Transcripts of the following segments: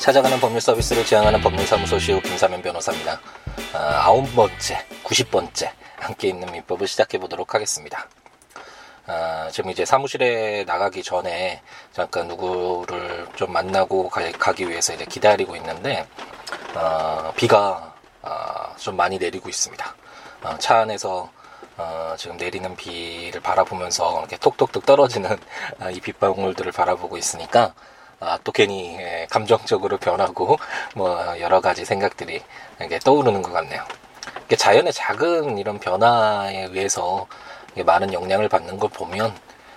찾아가는 법률 서비스를 지향하는 법률사무소 시우 김사면 변호사입니다. 아, 아홉 번째, 90번째 함께 있는 민법을 시작해 보도록 하겠습니다. 아, 지금 이제 사무실에 나가기 전에 잠깐 누구를 좀 만나고 가, 기 위해서 이제 기다리고 있는데 어, 비가 어, 좀 많이 내리고 있습니다. 어, 차 안에서 어, 지금 내리는 비를 바라보면서 이렇게 톡톡톡 떨어지는 어, 이 빗방울들을 바라보고 있으니까 아, 또 괜히 예, 감정적으로 변하고 뭐 여러 가지 생각들이 이게 떠오르는 것 같네요. 자연의 작은 이런 변화에 의해서 많은 영향을 받는 걸 보면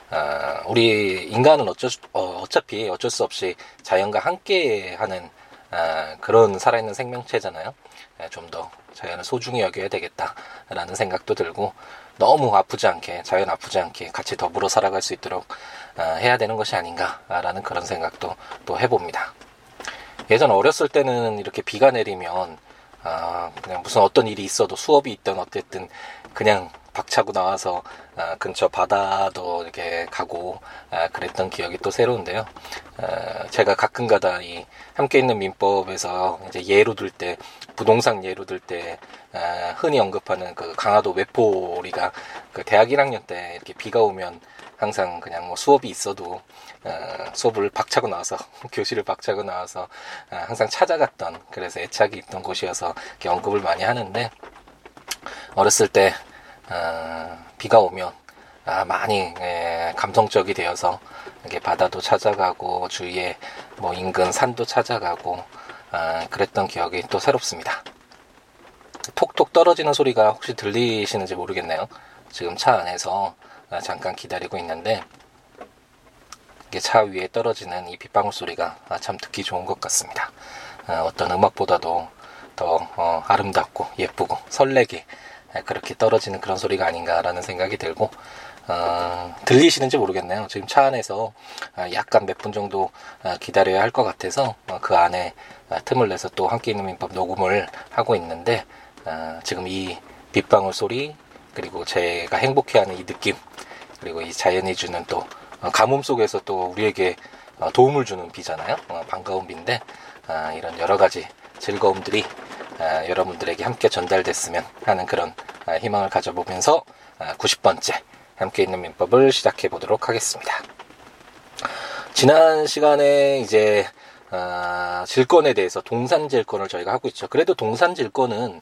아, 우리 인간은 어쩔 수, 어, 어차피 어쩔 수 없이 자연과 함께하는 아, 그런 살아있는 생명체잖아요. 예, 좀더 자연을 소중히 여겨야 되겠다라는 생각도 들고 너무 아프지 않게 자연 아프지 않게 같이 더불어 살아갈 수 있도록 아, 해야 되는 것이 아닌가라는 그런 생각도 또 해봅니다. 예전 어렸을 때는 이렇게 비가 내리면 아, 그냥 무슨 어떤 일이 있어도 수업이 있든 어쨌든 그냥 박차고 나와서 아, 근처 바다도 이렇게 가고 아, 그랬던 기억이 또 새로운데요. 아, 제가 가끔가다 이 함께 있는 민법에서 이제 예로 들 때 부동산 예로 들때 아, 흔히 언급하는 그 강화도 외포리가 그 대학 1학년 때 이렇게 비가 오면 항상 그냥 뭐 수업이 있어도 어, 수업을 박차고 나와서 교실을 박차고 나와서 어, 항상 찾아갔던 그래서 애착이 있던 곳이어서 이렇게 언급을 많이 하는데 어렸을 때 어, 비가 오면 아, 많이 예, 감성적이 되어서 이렇게 바다도 찾아가고 주위에 뭐 인근 산도 찾아가고 아, 그랬던 기억이 또 새롭습니다. 톡톡 떨어지는 소리가 혹시 들리시는지 모르겠네요. 지금 차 안에서 아, 잠깐 기다리고 있는데 이게 차 위에 떨어지는 이 빗방울 소리가 아, 참 듣기 좋은 것 같습니다. 아, 어떤 음악보다도 더 어, 아름답고 예쁘고 설레게 그렇게 떨어지는 그런 소리가 아닌가라는 생각이 들고 어, 들리시는지 모르겠네요. 지금 차 안에서 약간 몇 분 정도 기다려야 할 것 같아서 어, 그 안에 틈을 내서 또 함께 있는 민법 녹음을 하고 있는데 지금 이 빗방울 소리 그리고 제가 행복해하는 이 느낌 그리고 이 자연이 주는 또 어, 가뭄 속에서 또 우리에게 어, 도움을 주는 비잖아요. 어, 반가운 비인데 아, 이런 여러 가지 즐거움들이 아, 여러분들에게 함께 전달됐으면 하는 그런 아, 희망을 가져보면서 90번째 함께 있는 민법을 시작해 보도록 하겠습니다. 지난 시간에 이제 질권에 대해서 동산 질권을 저희가 하고 있죠. 그래도 동산 질권은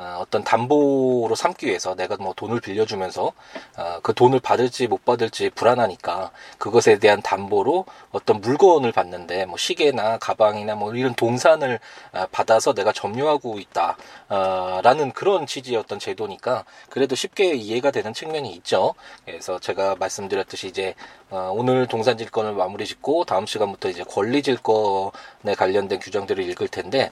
어, 어떤 담보로 삼기 위해서 내가 뭐 돈을 빌려주면서 어, 그 돈을 받을지 못 받을지 불안하니까 그것에 대한 담보로 어떤 물건을 받는데 뭐 시계나 가방이나 뭐 이런 동산을 어, 받아서 내가 점유하고 있다 라는 그런 취지의 어떤 제도니까 그래도 쉽게 이해가 되는 측면이 있죠. 그래서 제가 말씀드렸듯이 이제 오늘 동산질권을 마무리 짓고 다음 시간부터 이제 권리질권에 관련된 규정들을 읽을 텐데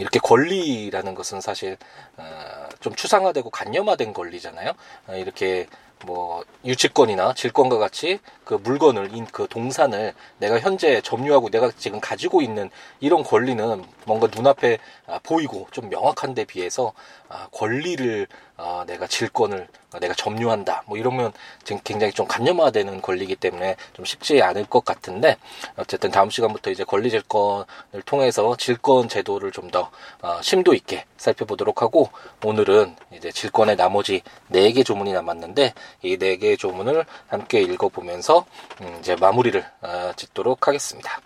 이렇게 권리라는 것은 사실 어, 좀 추상화되고 간념화된 권리잖아요. 어, 이렇게 뭐 유치권이나 질권과 같이 그 물건을 그 동산을 내가 현재 점유하고 내가 지금 가지고 있는 이런 권리는 뭔가 눈앞에 아, 보이고 좀 명확한 데 비해서 아, 권리를 어, 내가 질권을 어, 내가 점유한다 뭐 이러면 굉장히 좀 간념화되는 권리이기 때문에 좀 쉽지 않을 것 같은데 어쨌든 다음 시간부터 이제 권리 질권을 통해서 질권 제도를 좀 더 어, 심도 있게 살펴보도록 하고 오늘은 이제 질권의 나머지 네 개 조문이 남았는데 이 네 개의 조문을 함께 읽어보면서 음, 이제 마무리를 어, 짓도록 하겠습니다.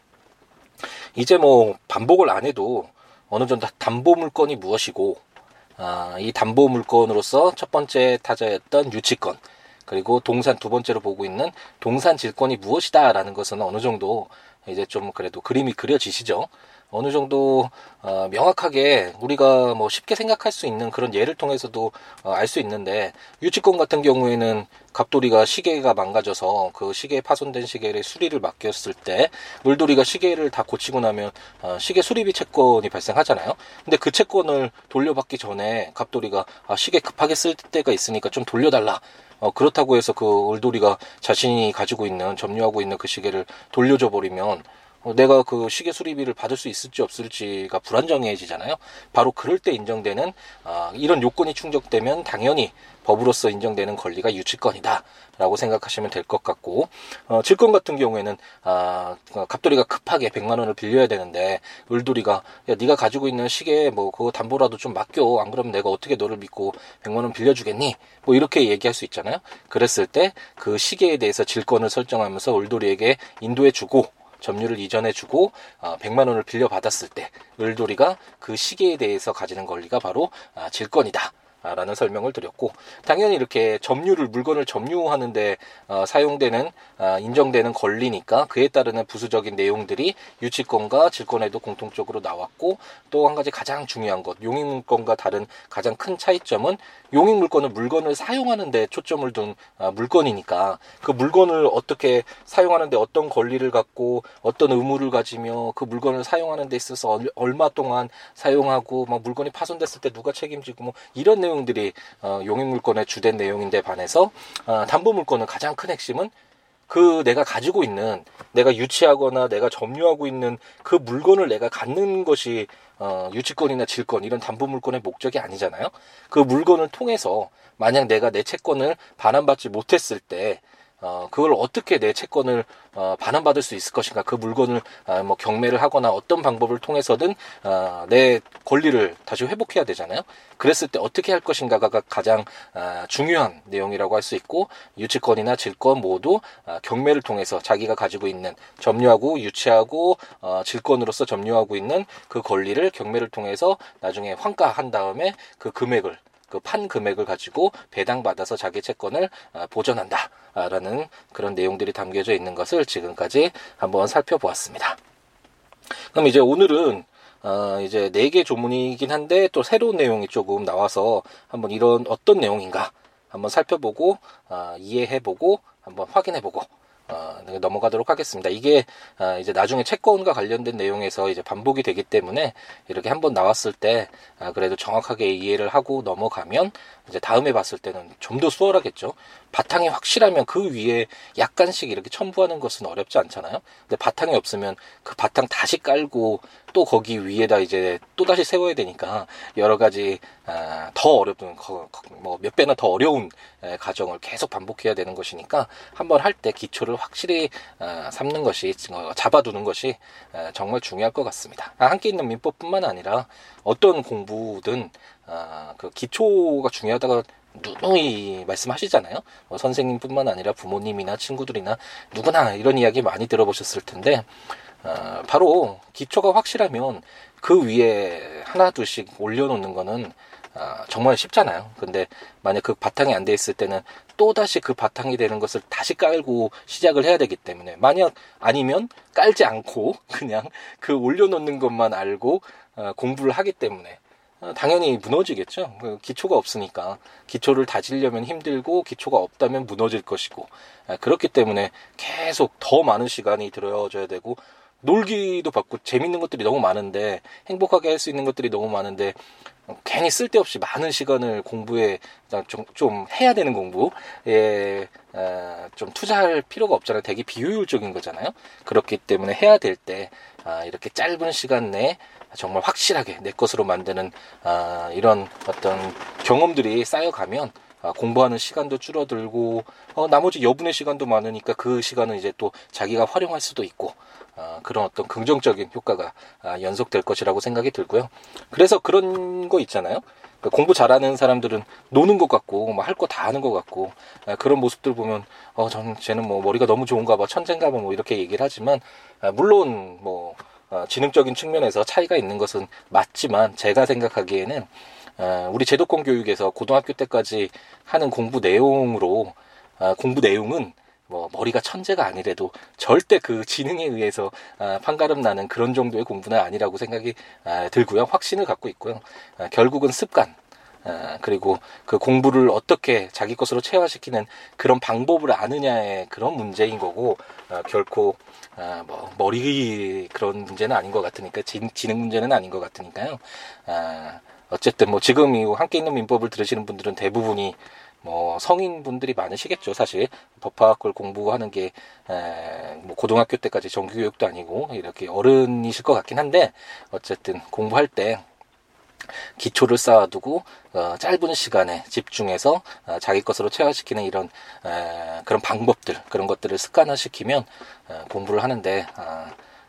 이제 뭐 반복을 안 해도 어느 정도 담보 물건이 무엇이고 아, 이 담보 물건으로서 첫 번째 타자였던 유치권 그리고 동산 두 번째로 보고 있는 동산 질권이 무엇이다라는 것은 어느 정도 이제 좀 그래도 그림이 그려지시죠. 어느 정도 어, 명확하게 우리가 뭐 쉽게 생각할 수 있는 그런 예를 통해서도 어, 알 수 있는데 유치권 같은 경우에는 갑돌이가 시계가 망가져서 그 시계에 파손된 시계를 수리를 맡겼을 때 물돌이가 시계를 다 고치고 나면 어, 시계 수리비 채권이 발생하잖아요. 근데 그 채권을 돌려받기 전에 갑돌이가 아, 시계 급하게 쓸 때가 있으니까 좀 돌려달라. 어, 그렇다고 해서 그 울돌이가 자신이 가지고 있는 점유하고 있는 그 시계를 돌려줘 버리면 어, 내가 그 시계 수리비를 받을 수 있을지 없을지가 불안정해지잖아요. 바로 그럴 때 인정되는 어, 이런 요건이 충족되면 당연히 법으로서 인정되는 권리가 유치권이다. 라고 생각하시면 될 것 같고, 어, 질권 같은 경우에는, 아, 어, 갑돌이가 급하게 100만 원을 빌려야 되는데, 을돌이가, 야, 네가 가지고 있는 시계 뭐, 그거 담보라도 좀 맡겨. 안 그러면 내가 어떻게 너를 믿고 100만 원 빌려주겠니? 뭐, 이렇게 얘기할 수 있잖아요. 그랬을 때, 그 시계에 대해서 질권을 설정하면서 을돌이에게 인도해 주고, 점유를 이전해 주고 어, 100만 원을 빌려 받았을 때 을돌이가 그 시계에 대해서 가지는 권리가 바로 아, 질권이다. 라는 설명을 드렸고 당연히 이렇게 점유를 물건을 점유하는데 어, 사용되는 어, 인정되는 권리니까 그에 따르는 부수적인 내용들이 유치권과 질권에도 공통적으로 나왔고 또 한 가지 가장 중요한 것 용익물권과 다른 가장 큰 차이점은 용익물권은 물건을 사용하는데 초점을 둔 어, 물건이니까. 그 물건을 어떻게 사용하는데 어떤 권리를 갖고 어떤 의무를 가지며 그 물건을 사용하는 데 있어서 얼마 동안 사용하고 막 물건이 파손됐을 때 누가 책임지고 뭐 이런 내용 내용들이 어, 용익물권의 주된 내용인데 반해서 어, 담보물권은 가장 큰 핵심은 그 내가 가지고 있는 내가 유치하거나 내가 점유하고 있는 그 물건을 내가 갖는 것이 어, 유치권이나 질권 이런 담보 물권의 목적이 아니잖아요. 그 물건을 통해서 만약 내가 내 채권을 반환받지 못했을 때 어, 그걸 어떻게 내 채권을 어, 반환받을 수 있을 것인가 그 물건을 어, 뭐 경매를 하거나 어떤 방법을 통해서든 어, 내 권리를 다시 회복해야 되잖아요. 그랬을 때 어떻게 할 것인가가 가장 어, 중요한 내용이라고 할 수 있고 유치권이나 질권 모두 어, 경매를 통해서 자기가 가지고 있는 점유하고 유치하고 어, 질권으로서 점유하고 있는 그 권리를 경매를 통해서 나중에 환가한 다음에 그 금액을 그 판 금액을 가지고 배당받아서 자기 채권을 아, 보전한다라는 그런 내용들이 담겨져 있는 것을 지금까지 한번 살펴보았습니다. 그럼 이제 오늘은 어, 이제 네 개 조문이긴 한데 또 새로운 내용이 조금 나와서 한번 이런 어떤 내용인가 한번 살펴보고 어, 이해해보고 한번 확인해보고 어, 넘어가도록 하겠습니다. 이게 어, 이제 나중에 채권과 관련된 내용에서 이제 반복이 되기 때문에 이렇게 한번 나왔을 때 아, 그래도 정확하게 이해를 하고 넘어가면 이제 다음에 봤을 때는 좀 더 수월하겠죠. 바탕이 확실하면 그 위에 약간씩 이렇게 첨부하는 것은 어렵지 않잖아요. 근데 바탕이 없으면 그 바탕 다시 깔고 또 거기 위에다 이제 또 다시 세워야 되니까 여러 가지 아, 더 어렵은 뭐몇 배나 더 어려운 과정을 계속 반복해야 되는 것이니까 한번 할 때 기초를 확실히 아, 삼는 것이 어, 잡아두는 것이 정말 중요할 것 같습니다. 아, 함께 있는 민법뿐만 아니라 어떤 공부든 그 기초가 중요하다고 누누이 말씀하시잖아요. 뭐 선생님뿐만 아니라 부모님이나 친구들이나 누구나 이런 이야기 많이 들어보셨을 텐데 어, 바로 기초가 확실하면 그 위에 하나 둘씩 올려놓는 거는 어, 정말 쉽잖아요. 근데 만약 그 바탕이 안 돼 있을 때는 또 다시 그 바탕이 되는 것을 다시 깔고 시작을 해야 되기 때문에 만약 아니면 깔지 않고 그냥 그 올려놓는 것만 알고 어, 공부를 하기 때문에 어, 당연히 무너지겠죠. 그 기초가 없으니까 기초를 다지려면 힘들고 기초가 없다면 무너질 것이고 아, 그렇기 때문에 계속 더 많은 시간이 들어져야 되고 놀기도 받고 재밌는 것들이 너무 많은데 행복하게 할 수 있는 것들이 너무 많은데 괜히 쓸데없이 많은 시간을 공부에 좀, 좀 해야 되는 공부에 어, 좀 투자할 필요가 없잖아요. 되게 비효율적인 거잖아요. 그렇기 때문에 해야 될때 아, 이렇게 짧은 시간 내에 정말 확실하게 내 것으로 만드는 아, 이런 어떤 경험들이 쌓여가면 아, 공부하는 시간도 줄어들고 어, 나머지 여분의 시간도 많으니까 그 시간은 이제 또 자기가 활용할 수도 있고 아, 그런 어떤 긍정적인 효과가 아, 연속될 것이라고 생각이 들고요. 그래서 그런 거 있잖아요. 그러니까 공부 잘하는 사람들은 노는 것 같고 뭐 할 거 다 하는 것 같고 아, 그런 모습들 보면 어, 전 쟤는 뭐 머리가 너무 좋은가 봐 천재인가 봐 뭐 이렇게 얘기를 하지만 아, 물론 뭐 어, 지능적인 측면에서 차이가 있는 것은 맞지만 제가 생각하기에는 어, 우리 제도권 교육에서 고등학교 때까지 하는 공부 내용으로 어, 공부 내용은 뭐 머리가 천재가 아니래도 절대 그 지능에 의해서 아, 판가름 나는 그런 정도의 공부는 아니라고 생각이 아, 들고요. 확신을 갖고 있고요. 아, 결국은 습관 아, 그리고 그 공부를 어떻게 자기 것으로 체화시키는 그런 방법을 아느냐의 그런 문제인 거고 아, 결코 아, 뭐 머리 그런 문제는 아닌 것 같으니까 진, 지능 문제는 아닌 것 같으니까요. 아, 어쨌든 뭐 지금 이 함께 있는 민법을 들으시는 분들은 대부분이 뭐 성인분들이 많으시겠죠 사실 법학을 공부하는 게 뭐 고등학교 때까지 정규 교육도 아니고 이렇게 어른이실 것 같긴 한데 어쨌든 공부할 때 기초를 쌓아두고 어, 짧은 시간에 집중해서 어, 자기 것으로 체화시키는 이런 에, 그런 방법들 그런 것들을 습관화시키면 어, 공부를 하는데 어,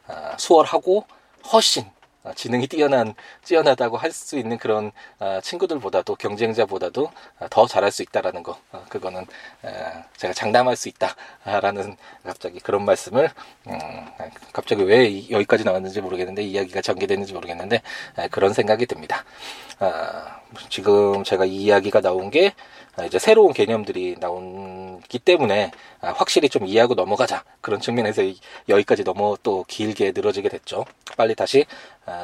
어, 수월하고 훨씬 어, 지능이 뛰어난 뛰어나다고 할 수 있는 그런 어, 친구들보다도 경쟁자보다도 어, 더 잘할 수 있다라는 거 그거는 제가 장담할 수 있다라는 갑자기 그런 말씀을 음, 갑자기 왜 여기까지 나왔는지 모르겠는데 이야기가 전개되는지 모르겠는데 그런 생각이 듭니다. 지금 제가 이 이야기가 나온 게 이제 새로운 개념들이 나온기 때문에 확실히 좀 이해하고 넘어가자 그런 측면에서 여기까지 넘어 또 길게 늘어지게 됐죠. 빨리 다시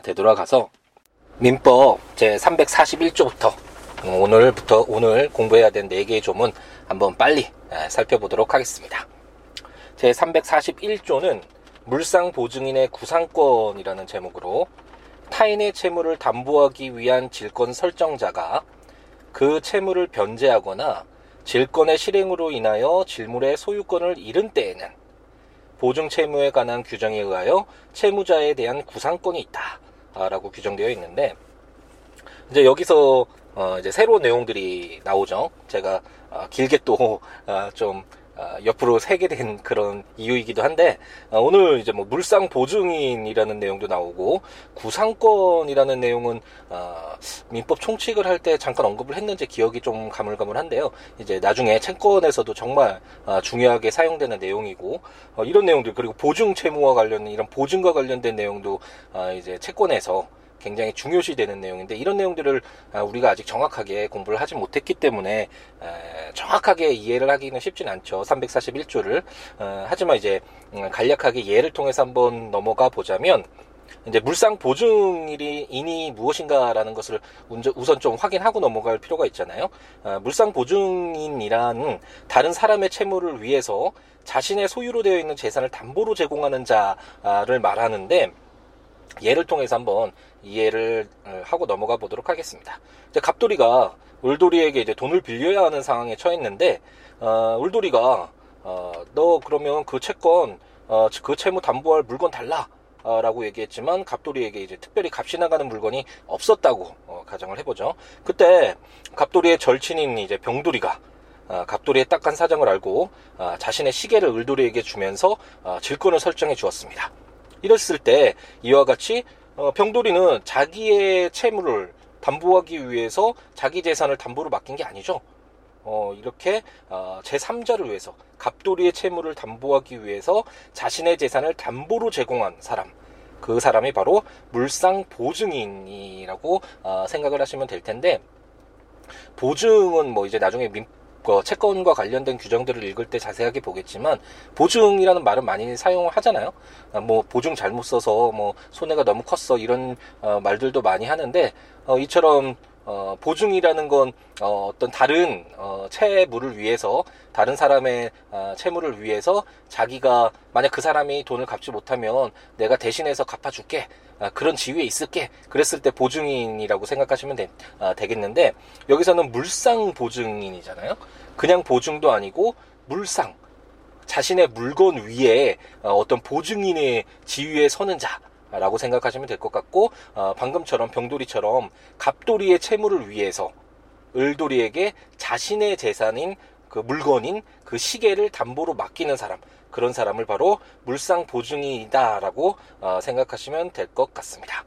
되돌아가서 민법 제 341조부터 오늘부터 오늘 공부해야 되는 4개의 조문 한번 빨리 살펴보도록 하겠습니다. 제 341조는 물상 보증인의 구상권이라는 제목으로 타인의 채무를 담보하기 위한 질권 설정자가 그 채무를 변제하거나 질권의 실행으로 인하여 질물의 소유권을 잃은 때에는 보증 채무에 관한 규정에 의하여 채무자에 대한 구상권이 있다라고 규정되어 있는데 이제 여기서 어 이제 새로운 내용들이 나오죠. 제가 어 길게 또좀 어 어, 옆으로 세게 된 그런 이유이기도 한데 어, 오늘 이제 뭐 물상 보증인이라는 내용도 나오고 구상권이라는 내용은 어, 민법 총칙을 할 때 잠깐 언급을 했는지 기억이 좀 가물가물한데요. 이제 나중에 채권에서도 정말 중요하게 사용되는 내용이고 이런 내용들 그리고 보증 채무와 관련 이런 보증과 관련된 내용도 이제 채권에서 굉장히 중요시 되는 내용인데 이런 내용들을 아, 우리가 아직 정확하게 공부를 하지 못했기 때문에 정확하게 이해를 하기는 쉽진 않죠. 341조를 어, 하지만 이제 음, 간략하게 예를 통해서 한번 넘어가 보자면 이제 물상 보증일이 인이 무엇인가라는 것을 우선 좀 확인하고 넘어갈 필요가 있잖아요. 어, 물상 보증인이란 다른 사람의 채무를 위해서 자신의 소유로 되어 있는 재산을 담보로 제공하는 자를 말하는데 예를 통해서 한번 이해를 어, 하고 넘어가 보도록 하겠습니다. 이제 갑돌이가 울돌이에게 이제 돈을 빌려야 하는 상황에 처했는데 어, 울돌이가 어, 너 그러면 그 채권 어, 그 채무 담보할 물건 달라. 어, 라고 얘기했지만 갑돌이에게 이제 특별히 값이 나가는 물건이 없었다고 어, 가정을 해보죠. 그때 갑돌이의 절친인 이제 병돌이가 어, 갑돌이의 딱한 사정을 알고 어, 자신의 시계를 을돌이에게 주면서 어, 질권을 설정해 주었습니다. 이랬을 때 이와 같이 어, 병돌이는 자기의 채무를 담보하기 위해서 자기 재산을 담보로 맡긴 게 아니죠. 어, 이렇게 어, 제3자를 위해서 갑돌이의 채무를 담보하기 위해서 자신의 재산을 담보로 제공한 사람 그 사람이 바로 물상 보증인이라고 어, 생각을 하시면 될 텐데 보증은 뭐 이제 나중에 민, 그 채권과 관련된 규정들을 읽을 때 자세하게 보겠지만 보증이라는 말은 많이 사용하잖아요. 아, 뭐 보증 잘못 써서 뭐 손해가 너무 컸어 이런 어, 말들도 많이 하는데 어, 이처럼 어, 보증이라는 건 어, 어떤 다른 어, 채무를 위해서 다른 사람의 어, 채무를 위해서 자기가 만약 그 사람이 돈을 갚지 못하면 내가 대신해서 갚아줄게 아, 그런 지위에 있을게 그랬을 때 보증인이라고 생각하시면 되, 아, 되겠는데 여기서는 물상 보증인이잖아요. 그냥 보증도 아니고 물상. 자신의 물건 위에 어, 어떤 보증인의 지위에 서는 자 라고 생각하시면 될 것 같고 어, 방금처럼 병돌이처럼 갑돌이의 채무를 위해서 을돌이에게 자신의 재산인 그 물건인 그 시계를 담보로 맡기는 사람 그런 사람을 바로 물상 보증인이다라고 어, 생각하시면 될 것 같습니다.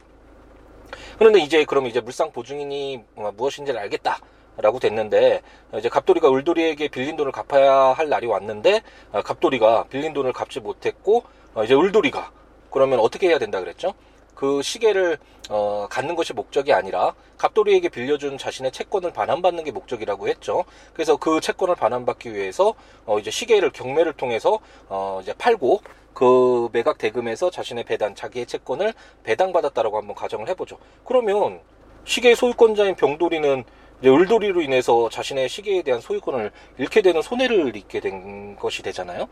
그런데 이제 그럼 이제 물상 보증인이 무엇인지를 알겠다. 라고 됐는데 이제 갑돌이가 을돌이에게 빌린 돈을 갚아야 할 날이 왔는데 어, 갑돌이가 빌린 돈을 갚지 못했고 어, 이제 을돌이가 그러면 어떻게 해야 된다 그랬죠? 그 시계를 어, 갖는 것이 목적이 아니라 갑돌이에게 빌려준 자신의 채권을 반환받는 게 목적이라고 했죠. 그래서 그 채권을 반환받기 위해서 어, 이제 시계를 경매를 통해서 어, 이제 팔고 그 매각 대금에서 자신의 배당, 자기의 채권을 배당받았다라고 한번 가정을 해보죠. 그러면 시계의 소유권자인 병돌이는 을돌이로 인해서 자신의 시계에 대한 소유권을 잃게 되는 손해를 입게 된 것이 되잖아요.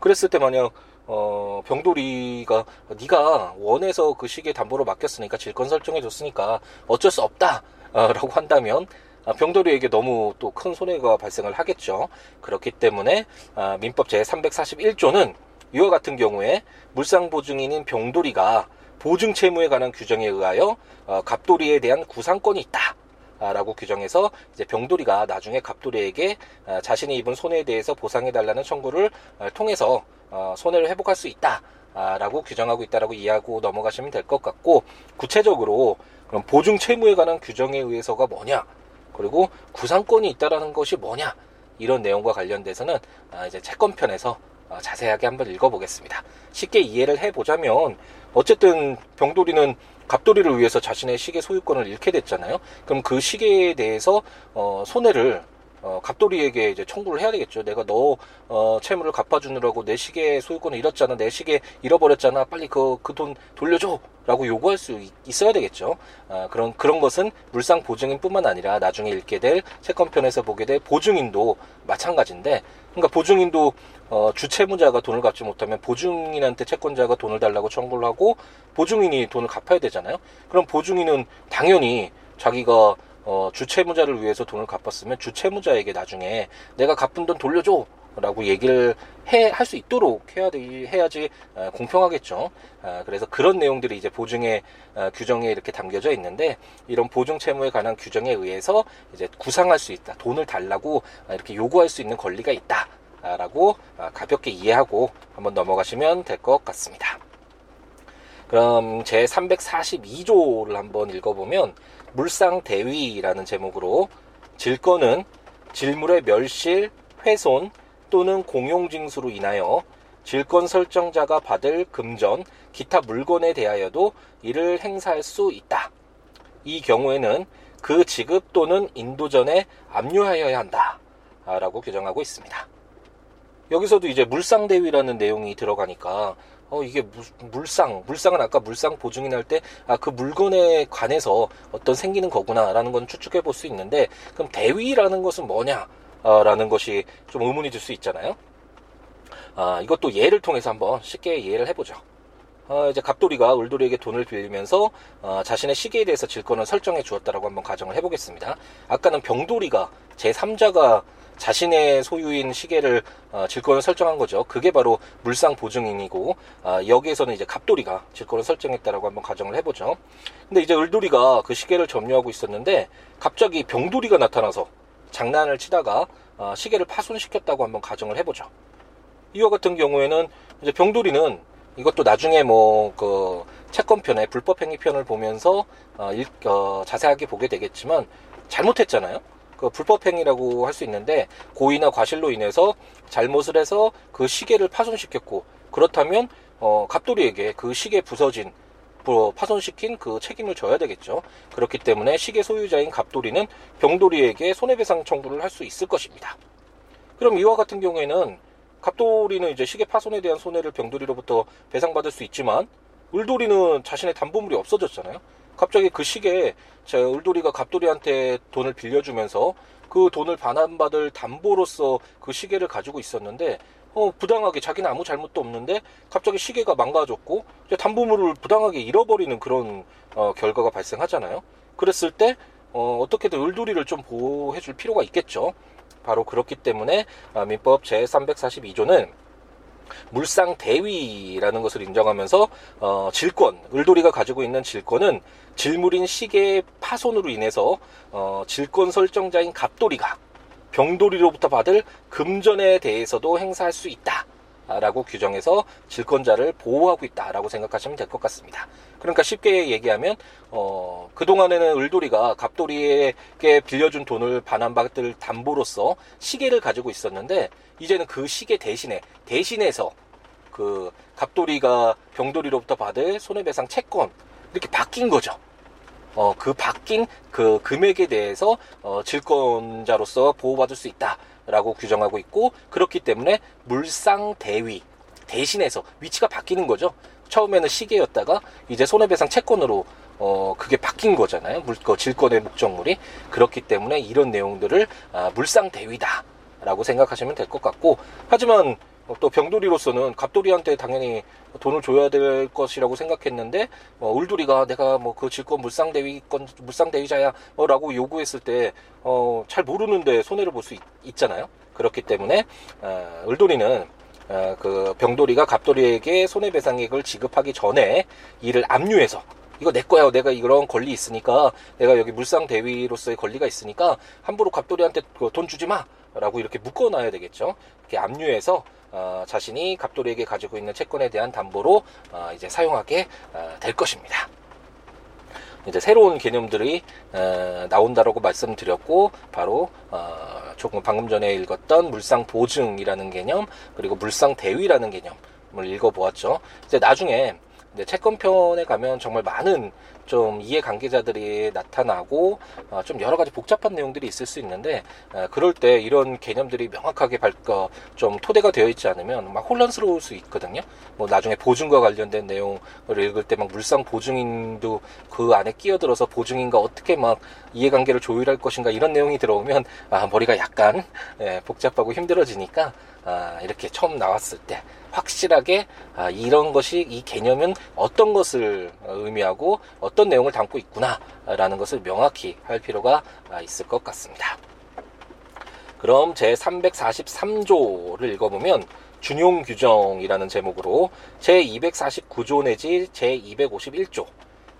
그랬을 때 만약 어, 병돌이가 네가 원해서 그 시계 담보로 맡겼으니까 질권 설정해 줬으니까 어쩔 수 없다. 어, 라고 한다면 아, 병돌이에게 너무 또 큰 손해가 발생을 하겠죠. 그렇기 때문에 아, 민법 제 341조는 이와 같은 경우에 물상보증인인 병돌이가 보증 채무에 관한 규정에 의하여 어, 갑돌이에 대한 구상권이 있다. 라고 규정해서 이제 병돌이가 나중에 갑돌이에게 아, 자신이 입은 손해에 대해서 보상해 달라는 청구를 어, 통해서 어, 손해를 회복할 수 있다. 라고 규정하고 있다라고 이해하고 넘어가시면 될 것 같고 구체적으로 그럼 보증 채무에 관한 규정에 의해서가 뭐냐 그리고 구상권이 있다라는 것이 뭐냐 이런 내용과 관련돼서는 아, 이제 채권편에서 어, 자세하게 한번 읽어보겠습니다. 쉽게 이해를 해보자면 어쨌든 병돌이는 갑돌이를 위해서 자신의 시계 소유권을 잃게 됐잖아요. 그럼 그 시계에 대해서 어, 손해를 어, 갑돌이에게 이제 청구를 해야 되겠죠. 내가 너 어, 채무를 갚아주느라고 내 시계 소유권을 잃었잖아. 내 시계 잃어버렸잖아. 빨리 그 그 돈 돌려줘.라고 요구할 수 있, 어야 되겠죠. 아, 그런 그런 것은 물상 보증인뿐만 아니라 나중에 읽게 될 채권편에서 보게 될 보증인도 마찬가지인데, 그러니까 보증인도 어, 주채무자가 돈을 갚지 못하면 보증인한테 채권자가 돈을 달라고 청구를 하고 보증인이 돈을 갚아야 되잖아요. 그럼 보증인은 당연히 자기가 어, 주채무자를 위해서 돈을 갚았으면 주채무자에게 나중에 내가 갚은 돈 돌려줘. 라고 얘기를 해, 할 수 있도록 해야 돼, 해야지 어, 공평하겠죠. 어, 그래서 그런 내용들이 이제 보증의 어, 규정에 이렇게 담겨져 있는데 이런 보증 채무에 관한 규정에 의해서 이제 구상할 수 있다. 돈을 달라고 어, 이렇게 요구할 수 있는 권리가 있다. 라고 어, 가볍게 이해하고 한번 넘어가시면 될 것 같습니다. 그럼 제 342조를 한번 읽어보면 물상대위라는 제목으로 질권은 질물의 멸실, 훼손 또는 공용징수로 인하여 질권 설정자가 받을 금전, 기타 물건에 대하여도 이를 행사할 수 있다. 이 경우에는 그 지급 또는 인도전에 압류하여야 한다. 라고 규정하고 있습니다. 여기서도 이제 물상대위라는 내용이 들어가니까 어 이게 물상 물상은 아까 물상 보증이 날때아 그 물건에 관해서 어떤 생기는 거구나라는 건 추측해 볼 수 있는데 그럼 대위라는 것은 뭐냐? 어, 라는 것이 좀 의문이 들 수 있잖아요. 아 이것도 예를 통해서 한번 쉽게 이해를 해보죠. 어, 이제 갑돌이가 울돌이에게 돈을 빌리면서 어, 자신의 시계에 대해서 질권을 설정해 주었다라고 한번 가정을 해보겠습니다. 아까는 병돌이가 제 3자가 자신의 소유인 시계를 어, 질권을 설정한 거죠. 그게 바로 물상 보증인이고 어, 여기에서는 이제 갑돌이가 질권을 설정했다라고 한번 가정을 해보죠. 근데 이제 을돌이가 그 시계를 점유하고 있었는데 갑자기 병돌이가 나타나서 장난을 치다가 어, 시계를 파손시켰다고 한번 가정을 해보죠. 이와 같은 경우에는 이제 병돌이는 이것도 나중에 뭐 그 채권편의 불법행위편을 보면서 어, 일, 어, 자세하게 보게 되겠지만 잘못했잖아요. 그 불법행위라고 할 수 있는데 고의나 과실로 인해서 잘못을 해서 그 시계를 파손시켰고 그렇다면 어, 갑돌이에게 그 시계 부서진 뭐 파손시킨 그 책임을 져야 되겠죠. 그렇기 때문에 시계 소유자인 갑돌이는 병돌이에게 손해배상 청구를 할 수 있을 것입니다. 그럼 이와 같은 경우에는 갑돌이는 이제 시계 파손에 대한 손해를 병돌이로부터 배상받을 수 있지만 을돌이는 자신의 담보물이 없어졌잖아요. 갑자기 그 시기에 제 을돌이가 갑돌이한테 돈을 빌려주면서 그 돈을 반환받을 담보로서 그 시계를 가지고 있었는데 어, 부당하게 자기는 아무 잘못도 없는데 갑자기 시계가 망가졌고 이제 담보물을 부당하게 잃어버리는 그런 어, 결과가 발생하잖아요. 그랬을 때 어, 어떻게든 을돌이를 좀 보호해 줄 필요가 있겠죠. 바로 그렇기 때문에 아, 민법 제342조는 물상 대위라는 것을 인정하면서 어, 질권, 을돌이가 가지고 있는 질권은 질물인 시계의 파손으로 인해서 어, 질권 설정자인 갑돌이가 병돌이로부터 받을 금전에 대해서도 행사할 수 있다. 라고 규정해서 질권자를 보호하고 있다라고 생각하시면 될 것 같습니다. 그러니까 쉽게 얘기하면 어, 그동안에는 을돌이가 갑돌이에게 빌려준 돈을 반환받을 담보로서 시계를 가지고 있었는데 이제는 그 시계 대신에 대신해서 그 갑돌이가 병돌이로부터 받을 손해배상 채권 이렇게 바뀐 거죠. 어, 그 바뀐 그 금액에 대해서 어, 질권자로서 보호받을 수 있다 라고 규정하고 있고 그렇기 때문에 물상 대위 대신해서 위치가 바뀌는 거죠. 처음에는 시계였다가 이제 손해배상 채권으로 어 그게 바뀐 거잖아요. 물, 그 질권의 목적물이 그렇기 때문에 이런 내용들을 아, 물상 대위다라고 생각하시면 될 것 같고 하지만 어, 또 병돌이로서는 갑돌이한테 당연히 돈을 줘야 될 것이라고 생각했는데 어, 울돌이가 내가 뭐 그 질권 물상대위건 물상대위자야라고 요구했을 때 어, 잘 모르는데 손해를 볼 수 있잖아요. 그렇기 때문에 어, 울돌이는 어, 그 병돌이가 갑돌이에게 손해배상액을 지급하기 전에 이를 압류해서 이거 내 거야. 내가 이런 권리 있으니까 내가 여기 물상 대위로서의 권리가 있으니까 함부로 갑돌이한테 그돈 주지 마. 라고 이렇게 묶어놔야 되겠죠. 이렇게 압류해서 어, 자신이 갑돌이에게 가지고 있는 채권에 대한 담보로 어, 이제 사용하게 어, 될 것입니다. 이제 새로운 개념들이 어, 나온다라고 말씀드렸고 바로 어, 조금 방금 전에 읽었던 물상 보증이라는 개념 그리고 물상 대위라는 개념을 읽어보았죠. 이제 나중에 채권편에 가면 정말 많은 좀 이해관계자들이 나타나고 어, 좀 여러 가지 복잡한 내용들이 있을 수 있는데 어, 그럴 때 이런 개념들이 명확하게 발, 어, 좀 토대가 되어 있지 않으면 막 혼란스러울 수 있거든요. 뭐 나중에 보증과 관련된 내용을 읽을 때 막 물상 보증인도 그 안에 끼어들어서 보증인과 어떻게 막 이해관계를 조율할 것인가 이런 내용이 들어오면 아, 머리가 약간 예, 복잡하고 힘들어지니까 아, 이렇게 처음 나왔을 때 확실하게 아, 이런 것이 이 개념은 어떤 것을 의미하고 어떤 내용을 담고 있구나라는 것을 명확히 할 필요가 아, 있을 것 같습니다. 그럼 제 343조를 읽어보면 준용 규정이라는 제목으로 제 249조 내지 제 251조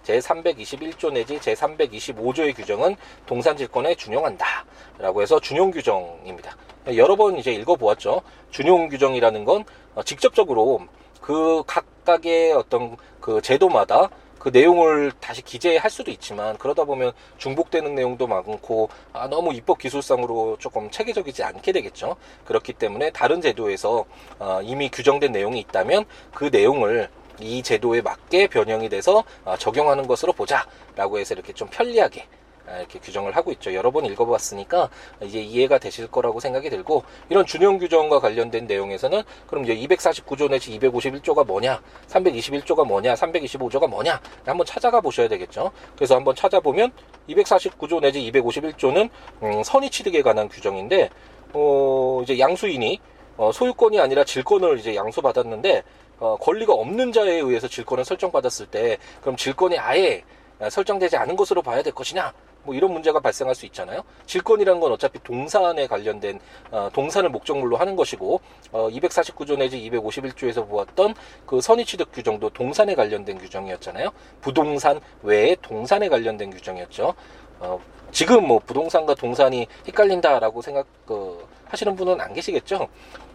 제 321조 내지 제 325조의 규정은 동산질권에 준용한다. 라고 해서 준용 규정입니다. 여러 번 이제 읽어보았죠. 준용 규정이라는 건 어, 직접적으로 그 각각의 어떤 그 제도마다 그 내용을 다시 기재할 수도 있지만 그러다 보면 중복되는 내용도 많고 아, 너무 입법 기술상으로 조금 체계적이지 않게 되겠죠. 그렇기 때문에 다른 제도에서 어, 이미 규정된 내용이 있다면 그 내용을 이 제도에 맞게 변형이 돼서 어, 적용하는 것으로 보자라고 해서 이렇게 좀 편리하게 아, 이렇게 규정을 하고 있죠. 여러 번 읽어봤으니까 이제 이해가 되실 거라고 생각이 들고 이런 준용 규정과 관련된 내용에서는 그럼 이제 249조 내지 251조가 뭐냐, 321조가 뭐냐, 325조가 뭐냐 한번 찾아가 보셔야 되겠죠. 그래서 한번 찾아보면 249조 내지 251조는 음, 선의 취득에 관한 규정인데 어, 이제 양수인이 어, 소유권이 아니라 질권을 이제 양수받았는데 어, 권리가 없는 자에 의해서 질권을 설정받았을 때 그럼 질권이 아예 설정되지 않은 것으로 봐야 될 것이냐 뭐 이런 문제가 발생할 수 있잖아요. 질권이라는 건 어차피 동산에 관련된 어, 동산을 목적물로 하는 것이고 어, 249조 내지 251조에서 보았던 그 선의취득 규정도 동산에 관련된 규정이었잖아요. 부동산 외에 동산에 관련된 규정이었죠. 어, 지금 뭐 부동산과 동산이 헷갈린다라고 생각 그, 하시는 분은 안 계시겠죠.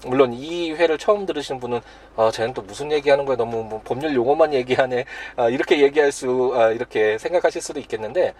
물론 이 회를 처음 들으시는 분은 어, 쟤는 또 무슨 얘기하는 거야 너무 뭐 법률 용어만 얘기하네 아, 이렇게 얘기할 수 아, 이렇게 생각하실 수도 있겠는데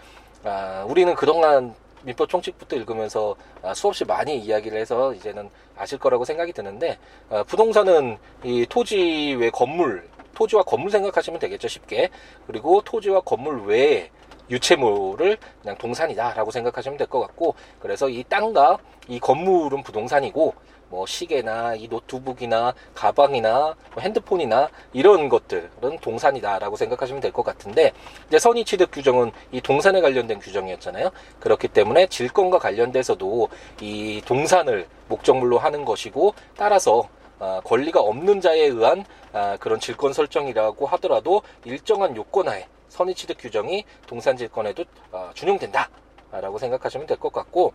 아, 우리는 그동안 민법 총칙부터 읽으면서 아, 수없이 많이 이야기를 해서 이제는 아실 거라고 생각이 드는데 아, 부동산은 이 토지 외 건물 토지와 건물 생각하시면 되겠죠 쉽게. 그리고 토지와 건물 외에 유채물을 그냥 동산이다라고 생각하시면 될 것 같고 그래서 이 땅과 이 건물은 부동산이고 뭐 시계나 이 노트북이나 가방이나 뭐 핸드폰이나 이런 것들은 동산이다라고 생각하시면 될 것 같은데 이제 선의 취득 규정은 이 동산에 관련된 규정이었잖아요. 그렇기 때문에 질권과 관련돼서도 이 동산을 목적물로 하는 것이고 따라서 아, 권리가 없는 자에 의한 아, 그런 질권 설정이라고 하더라도 일정한 요건하에 선의 취득 규정이 동산 질권에도 아, 준용된다라고 생각하시면 될 것 같고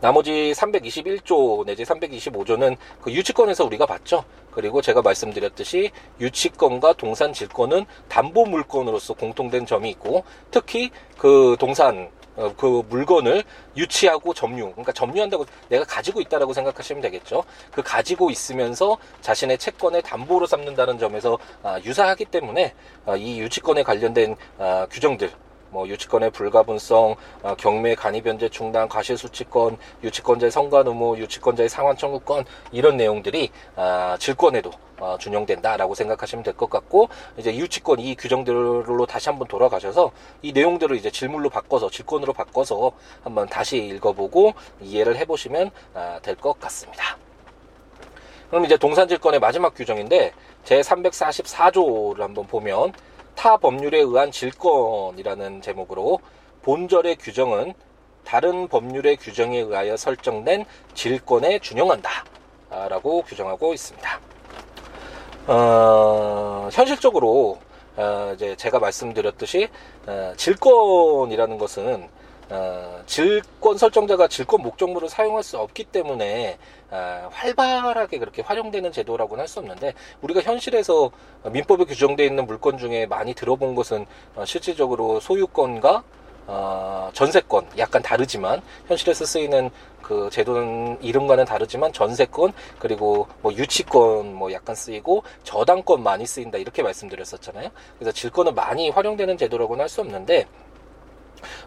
나머지 321조 내지 325조는 그 유치권에서 우리가 봤죠. 그리고 제가 말씀드렸듯이 유치권과 동산 질권은 담보 물건으로서 공통된 점이 있고 특히 그 동산 어, 그 물건을 유치하고 점유, 그러니까 점유한다고 내가 가지고 있다라고 생각하시면 되겠죠. 그 가지고 있으면서 자신의 채권을 담보로 삼는다는 점에서 아, 유사하기 때문에 아, 이 유치권에 관련된 아, 규정들 뭐 유치권의 불가분성, 어, 경매 간이변제 충당, 과실수치권, 유치권자의 성관 의무, 유치권자의 상환 청구권 이런 내용들이 아, 질권에도 어, 준용된다라고 생각하시면 될 것 같고 이제 유치권 이 규정들로 다시 한번 돌아가셔서 이 내용들을 이제 질문로 바꿔서 질권으로 바꿔서 한번 다시 읽어보고 이해를 해보시면 아, 될것 같습니다. 그럼 이제 동산질권의 마지막 규정인데 제 344조를 한번 보면 타 법률에 의한 질권이라는 제목으로 본절의 규정은 다른 법률의 규정에 의하여 설정된 질권에 준용한다. 라고 규정하고 있습니다. 어, 현실적으로 어, 이제 제가 말씀드렸듯이 어, 질권이라는 것은 어, 질권 설정자가 질권 목적물을 사용할 수 없기 때문에 어, 활발하게 그렇게 활용되는 제도라고는 할 수 없는데 우리가 현실에서 민법에 규정되어 있는 물건 중에 많이 들어본 것은 어, 실질적으로 소유권과 어, 전세권 약간 다르지만 현실에서 쓰이는 그 제도는 이름과는 다르지만 전세권 그리고 뭐 유치권 뭐 약간 쓰이고 저당권 많이 쓰인다 이렇게 말씀드렸었잖아요. 그래서 질권은 많이 활용되는 제도라고는 할 수 없는데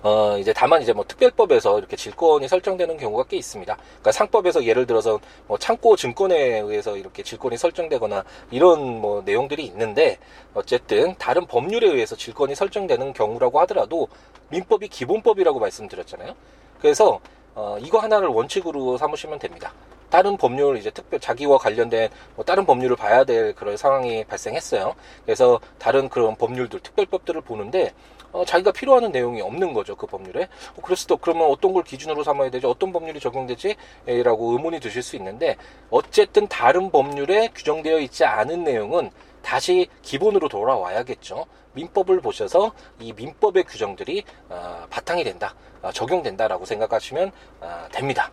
어, 이제 다만 이제 뭐 특별법에서 이렇게 질권이 설정되는 경우가 꽤 있습니다. 그러니까 상법에서 예를 들어서 뭐 창고 증권에 의해서 이렇게 질권이 설정되거나 이런 뭐 내용들이 있는데 어쨌든 다른 법률에 의해서 질권이 설정되는 경우라고 하더라도 민법이 기본법이라고 말씀드렸잖아요. 그래서 어, 이거 하나를 원칙으로 삼으시면 됩니다. 다른 법률 이제 특별 자기와 관련된 뭐 다른 법률을 봐야 될 그런 상황이 발생했어요. 그래서 다른 그런 법률들 특별법들을 보는데 어, 자기가 필요하는 내용이 없는 거죠 그 법률에. 어, 그래서 또 그러면 어떤 걸 기준으로 삼아야 되지 어떤 법률이 적용되지?라고 의문이 드실 수 있는데 어쨌든 다른 법률에 규정되어 있지 않은 내용은 다시 기본으로 돌아와야겠죠. 민법을 보셔서 이 민법의 규정들이 어, 바탕이 된다, 어, 적용된다라고 생각하시면 어, 됩니다.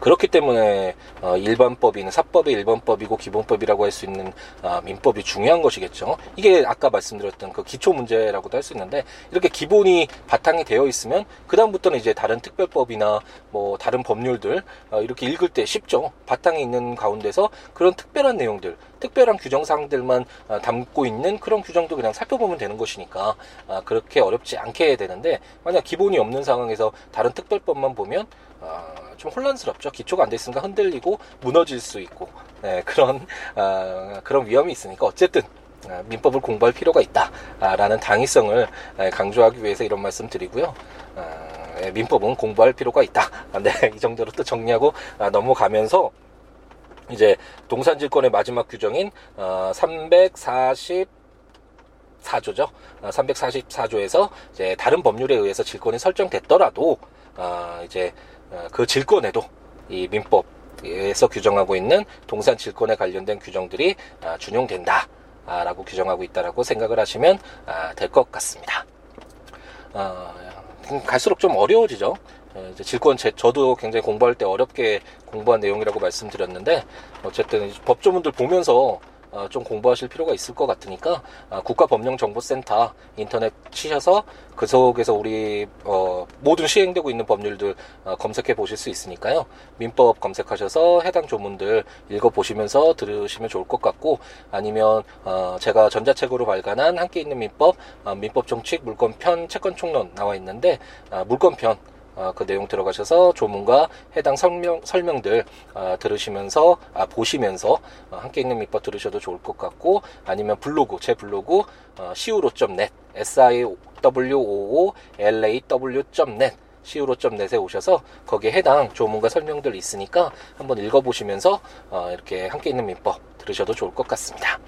그렇기 때문에 어, 일반법인 사법의 일반법이고 기본법이라고 할 수 있는 어, 민법이 중요한 것이겠죠. 이게 아까 말씀드렸던 그 기초 문제라고도 할 수 있는데 이렇게 기본이 바탕이 되어 있으면 그 다음부터는 이제 다른 특별법이나 뭐 다른 법률들 어, 이렇게 읽을 때 쉽죠. 바탕에 있는 가운데서 그런 특별한 내용들, 특별한 규정사항들만 어, 담고 있는 그런 규정도 그냥 살펴보면 되는 것이니까 어, 그렇게 어렵지 않게 되는데 만약 기본이 없는 상황에서 다른 특별법만 보면 어, 좀 혼란스럽죠. 기초가 안 돼 있으니까 흔들리고 무너질 수 있고 네, 그런 어, 그런 위험이 있으니까 어쨌든 어, 민법을 공부할 필요가 있다라는 당위성을 강조하기 위해서 이런 말씀 드리고요. 어, 예, 민법은 공부할 필요가 있다. 네, 이 정도로 또 정리하고 아, 넘어가면서 이제 동산질권의 마지막 규정인 340 4조죠. 344조에서 이제 다른 법률에 의해서 질권이 설정됐더라도 어, 이제 어, 그 질권에도 이 민법에서 규정하고 있는 동산 질권에 관련된 규정들이 어, 준용된다. 라고 규정하고 있다라고 생각을 하시면 아, 될것 같습니다. 어, 갈수록 좀 어려워지죠. 이제 질권 제, 저도 굉장히 공부할 때 어렵게 공부한 내용이라고 말씀드렸는데 어쨌든 법조문들 보면서 어, 좀 공부하실 필요가 있을 것 같으니까 어, 국가법령정보센터 인터넷 치셔서 그 속에서 우리 어, 모든 시행되고 있는 법률들 어, 검색해 보실 수 있으니까요. 민법 검색하셔서 해당 조문들 읽어 보시면서 들으시면 좋을 것 같고 아니면 어, 제가 전자책으로 발간한 함께 있는 민법 어, 민법 정칙 물권편 채권 총론 나와 있는데 어, 물권편 어, 그 내용 들어가셔서 조문과 해당 설명, 설명들 어, 들으시면서 아, 보시면서 어, 함께 있는 밑법 들으셔도 좋을 것 같고 아니면 블로그 제 블로그 어, siwo.net s i w o o l a w.net siwo.net에 오셔서 거기에 해당 조문과 설명들 있으니까 한번 읽어보시면서 어, 이렇게 함께 있는 민법 들으셔도 좋을 것 같습니다.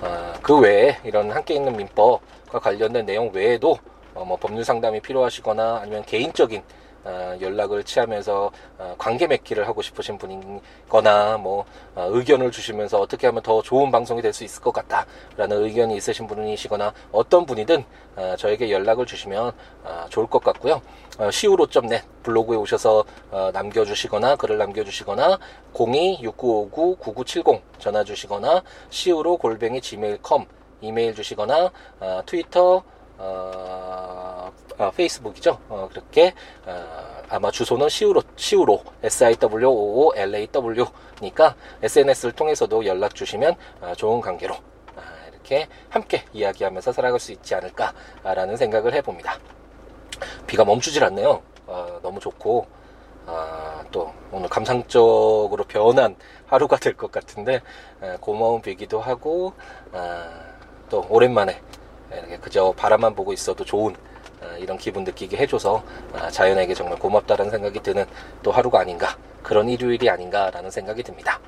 어, 그 외에 이런 함께 있는 민법과 관련된 내용 외에도 어, 뭐 법률 상담이 필요하시거나 아니면 개인적인 어, 연락을 취하면서 어, 관계 맺기를 하고 싶으신 분이거나 뭐 어, 의견을 주시면서 어떻게 하면 더 좋은 방송이 될 수 있을 것 같다라는 의견이 있으신 분이시거나 어떤 분이든 어, 저에게 연락을 주시면 어, 좋을 것 같고요. 어, siwo.net 블로그에 오셔서 어, 남겨주시거나 글을 남겨주시거나 026959-9970 전화 주시거나 siwo 골뱅이 gmail.com 이메일 주시거나 어, 트위터 어, 아, 페이스북이죠. 어, 그렇게 어, 아마 주소는 시우로 시우로 S I W O O L A W니까 SNS를 통해서도 연락 주시면 어, 좋은 관계로 아, 이렇게 함께 이야기하면서 살아갈 수 있지 않을까라는 생각을 해봅니다. 비가 멈추질 않네요. 어, 너무 좋고 아, 또 오늘 감상적으로 변한 하루가 될 것 같은데 아, 고마운 비기도 하고 아, 또 오랜만에 그저 바람만 보고 있어도 좋은 어, 이런 기분 느끼게 해줘서 어, 자연에게 정말 고맙다는 생각이 드는 또 하루가 아닌가 그런 일요일이 아닌가라는 생각이 듭니다.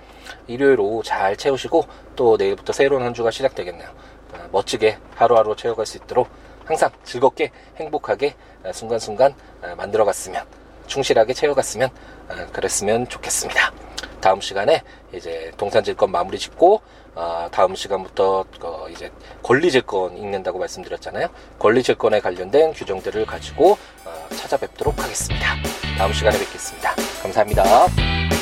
일요일 오후 잘 채우시고 또 내일부터 새로운 한 주가 시작되겠네요. 어, 멋지게 하루하루 채워갈 수 있도록 항상 즐겁게 행복하게 순간순간 만들어갔으면 충실하게 채워갔으면 그랬으면 좋겠습니다. 다음 시간에 이제 동산질권 마무리 짓고 어, 다음 시간부터 어, 이제 권리질권 읽는다고 말씀드렸잖아요. 권리질권에 관련된 규정들을 가지고 어, 찾아뵙도록 하겠습니다. 다음 시간에 뵙겠습니다. 감사합니다.